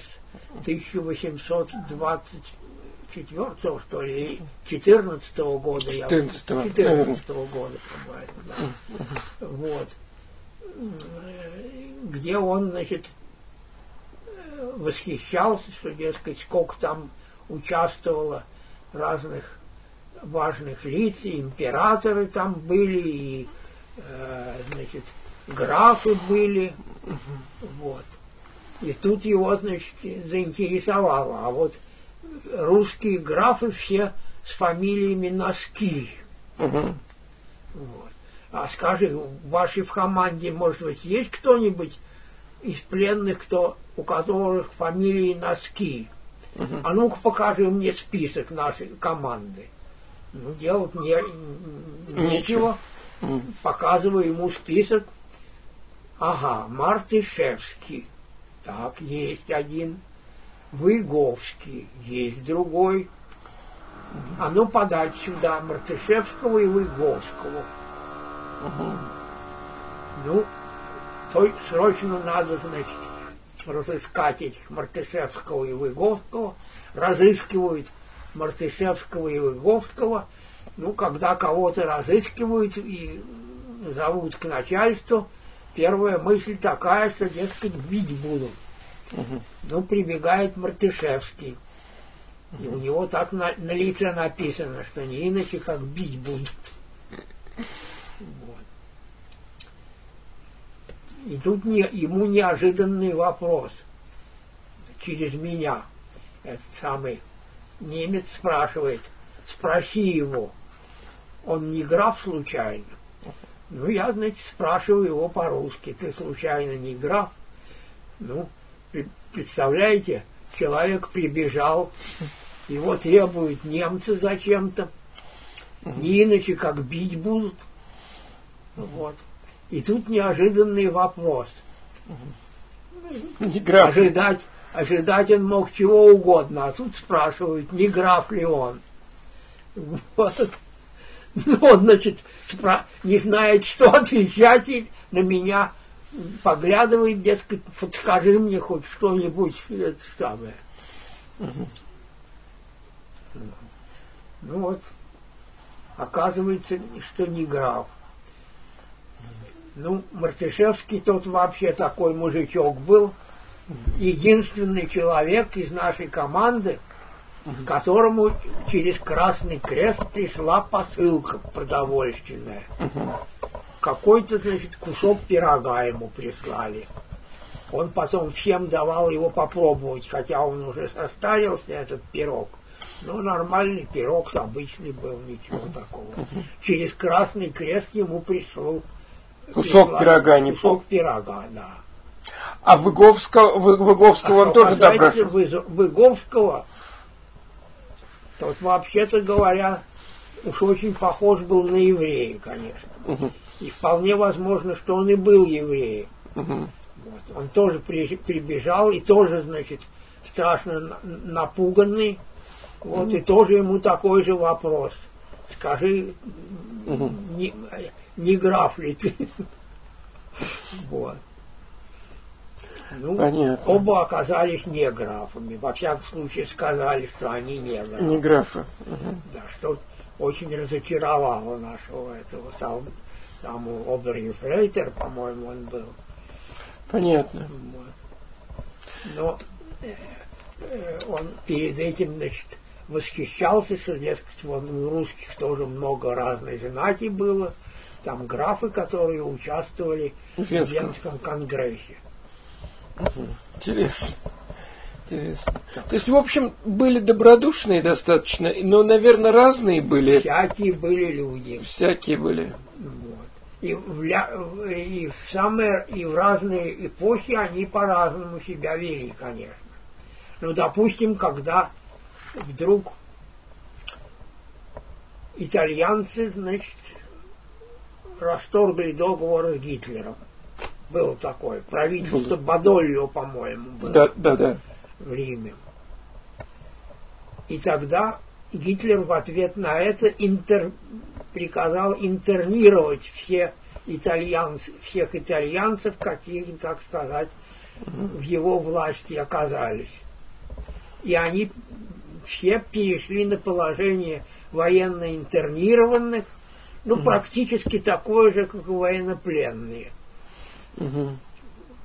1824 что ли, 14 -го года. 14 -го. 14 -го года, да. Вот. Где он, значит, восхищался, что, дескать, сколько там участвовало разных важных лиц, и императоры там были, и, э, значит, графы были, вот. И тут его, значит, заинтересовало. А вот русские графы все с фамилиями Носки. Угу. Вот. А скажи, в вашей в команде, может быть, есть кто-нибудь из пленных, кто, у которых фамилии Носки? Угу. А ну-ка покажи мне список нашей команды. Ну, делать не, нечего. Угу. Показываю ему список. Ага, Мартышевский. Так, есть один. Выговский. Есть другой. А ну подать сюда Мартышевского и Выговского. Угу. Ну, срочно надо, значит, разыскать этих Мартышевского и Выговского. Разыскивают Мартышевского и Выговского. Ну, когда кого-то разыскивают и зовут к начальству, первая мысль такая, что, дескать, бить будут. Угу. Ну, прибегает Мартышевский. Угу. И у него так на, на лице написано, что не иначе, как бить будут. Вот. И тут не, ему неожиданный вопрос через меня. Этот самый немец спрашивает, спроси его, он не граф случайно? Ну, я, значит, спрашиваю его по-русски, ты случайно не граф? Ну, представляете, человек прибежал, его требуют немцы зачем-то, не иначе как бить будут. Вот. И тут неожиданный вопрос. Не граф. Ожидать, ожидать он мог чего угодно, а тут спрашивают, не граф ли он. Вот. Ну, он, значит, не знает, что отвечать, и на меня поглядывает, дескать, подскажи мне хоть что-нибудь, это самое. Угу. Ну вот, оказывается, что не граф. Ну, Мартышевский тот вообще такой мужичок был, единственный человек из нашей команды, которому через Красный Крест пришла посылка продовольственная. Какой-то, значит, кусок пирога ему прислали. Он потом всем давал его попробовать, хотя он уже состарился, этот пирог. Ну, нормальный пирог, обычный был, ничего такого. Через Красный Крест ему пришло... Кусок пирога, не Кусок пирога, да. А Выговского, Выговского а он тоже допрашивал? Выговского тот, вообще-то говоря, уж очень похож был на еврея, конечно. Угу. И вполне возможно, что он и был евреем. Угу. Вот. Он тоже при, прибежал и тоже, значит, страшно напуганный. Вот угу. и тоже ему такой же вопрос. Скажи, угу. не, не граф ли ты? Вот. Ну, Понятно. оба оказались не графами. Во всяком случае сказали, что они не графы. Не графы. Угу. Да, что очень разочаровало нашего этого сам, самого Оберюфрейтер, по-моему, он был. Понятно. Но э, э, он перед этим, значит, восхищался, что, дескать, вон у русских тоже много разной знати было, там графы, которые участвовали в Венском конгрессе. Интересно. Интересно. То есть, в общем, были добродушные достаточно, но, наверное, разные были. Всякие были люди. Всякие были. Вот. И, в, и в самые и в разные эпохи они по-разному себя вели, конечно. Ну, допустим, когда вдруг итальянцы, значит, расторгли договор с Гитлером. Было такое. Правительство Бадолио, по-моему, было. Да, да, да. В Риме. И тогда Гитлер в ответ на это интер... приказал интернировать все итальянцы, всех итальянцев, какие, так сказать, в его власти оказались. И они все перешли на положение военно интернированных, ну, угу. практически такое же, как и военнопленные. Угу.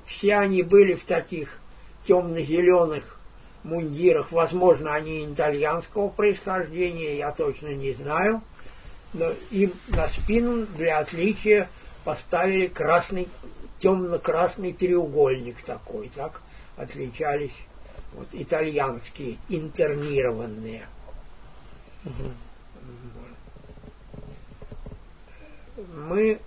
Все они были в таких темно-зеленых мундирах. Возможно, они итальянского происхождения, я точно не знаю. Но им на спину для отличия поставили красный, темно-красный треугольник такой, так отличались вот итальянские интернированные. Угу. Мы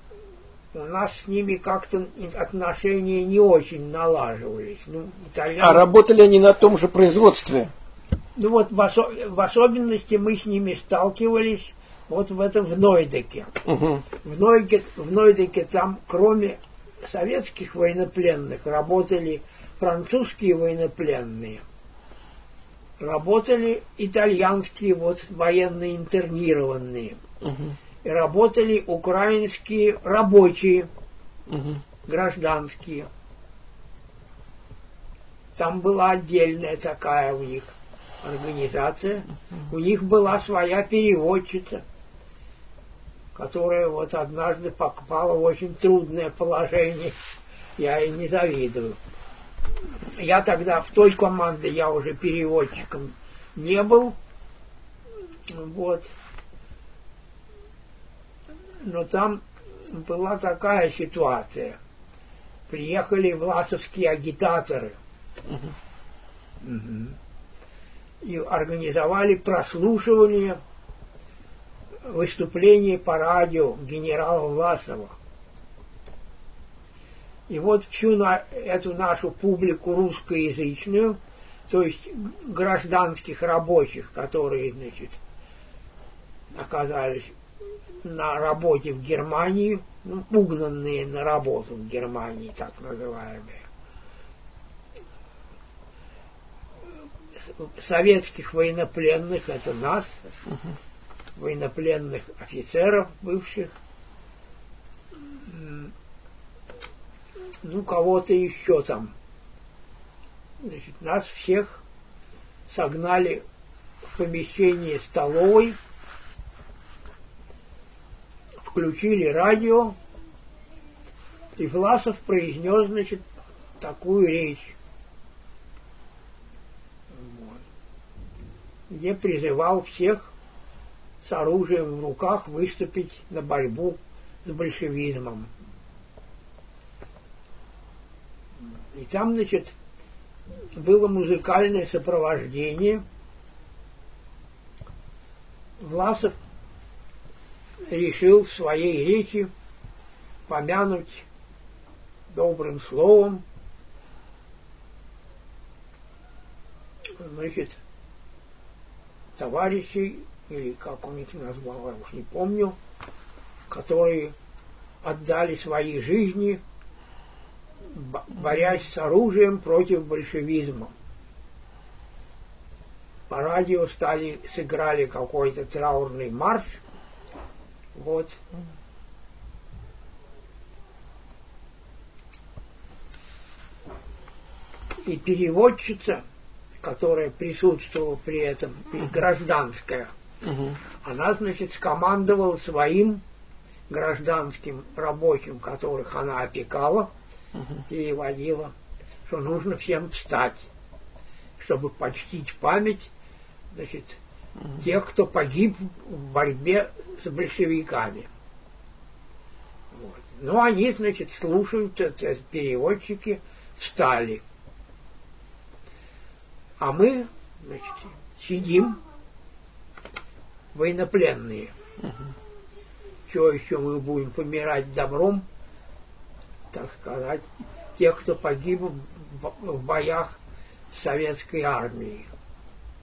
у нас с ними как-то отношения не очень налаживались. Ну, итальянцы... А работали они на том же производстве? Ну вот в, осо- в особенности мы с ними сталкивались вот в этом в Нойдеке. Угу. В, Нойдеке в Нойдеке там кроме советских военнопленных работали французские военнопленные, работали итальянские вот военные интернированные. Угу работали украинские рабочие, угу. гражданские. Там была отдельная такая у них организация. У них была своя переводчица, которая вот однажды попала в очень трудное положение. Я ей не завидую. Я тогда в той команде я уже переводчиком не был. Вот но там была такая ситуация. Приехали власовские агитаторы угу. Угу. и организовали прослушивание выступлений по радио генерала Власова. И вот всю на, эту нашу публику русскоязычную, то есть гражданских рабочих, которые, значит, оказались на работе в Германии, ну, угнанные на работу в Германии, так называемые. Советских военнопленных, это нас, военнопленных офицеров бывших, ну, кого-то еще там. Значит, нас всех согнали в помещение столовой, включили радио, и Власов произнес, значит, такую речь, вот, где призывал всех с оружием в руках выступить на борьбу с большевизмом. И там, значит, было музыкальное сопровождение. Власов решил в своей речи помянуть добрым словом значит, товарищей, или как он их назвал, я уж не помню, которые отдали свои жизни, борясь с оружием против большевизма. По радио стали, сыграли какой-то траурный марш, вот. И переводчица, которая присутствовала при этом, гражданская, угу. она, значит, скомандовала своим гражданским рабочим, которых она опекала, угу. переводила, что нужно всем встать, чтобы почтить память, значит, угу. тех, кто погиб в борьбе с большевиками. Вот. Ну, они, значит, слушают, это, переводчики встали. А мы, значит, сидим, военнопленные. Угу. Что еще мы будем помирать добром, так сказать, тех, кто погиб в, в боях советской армии.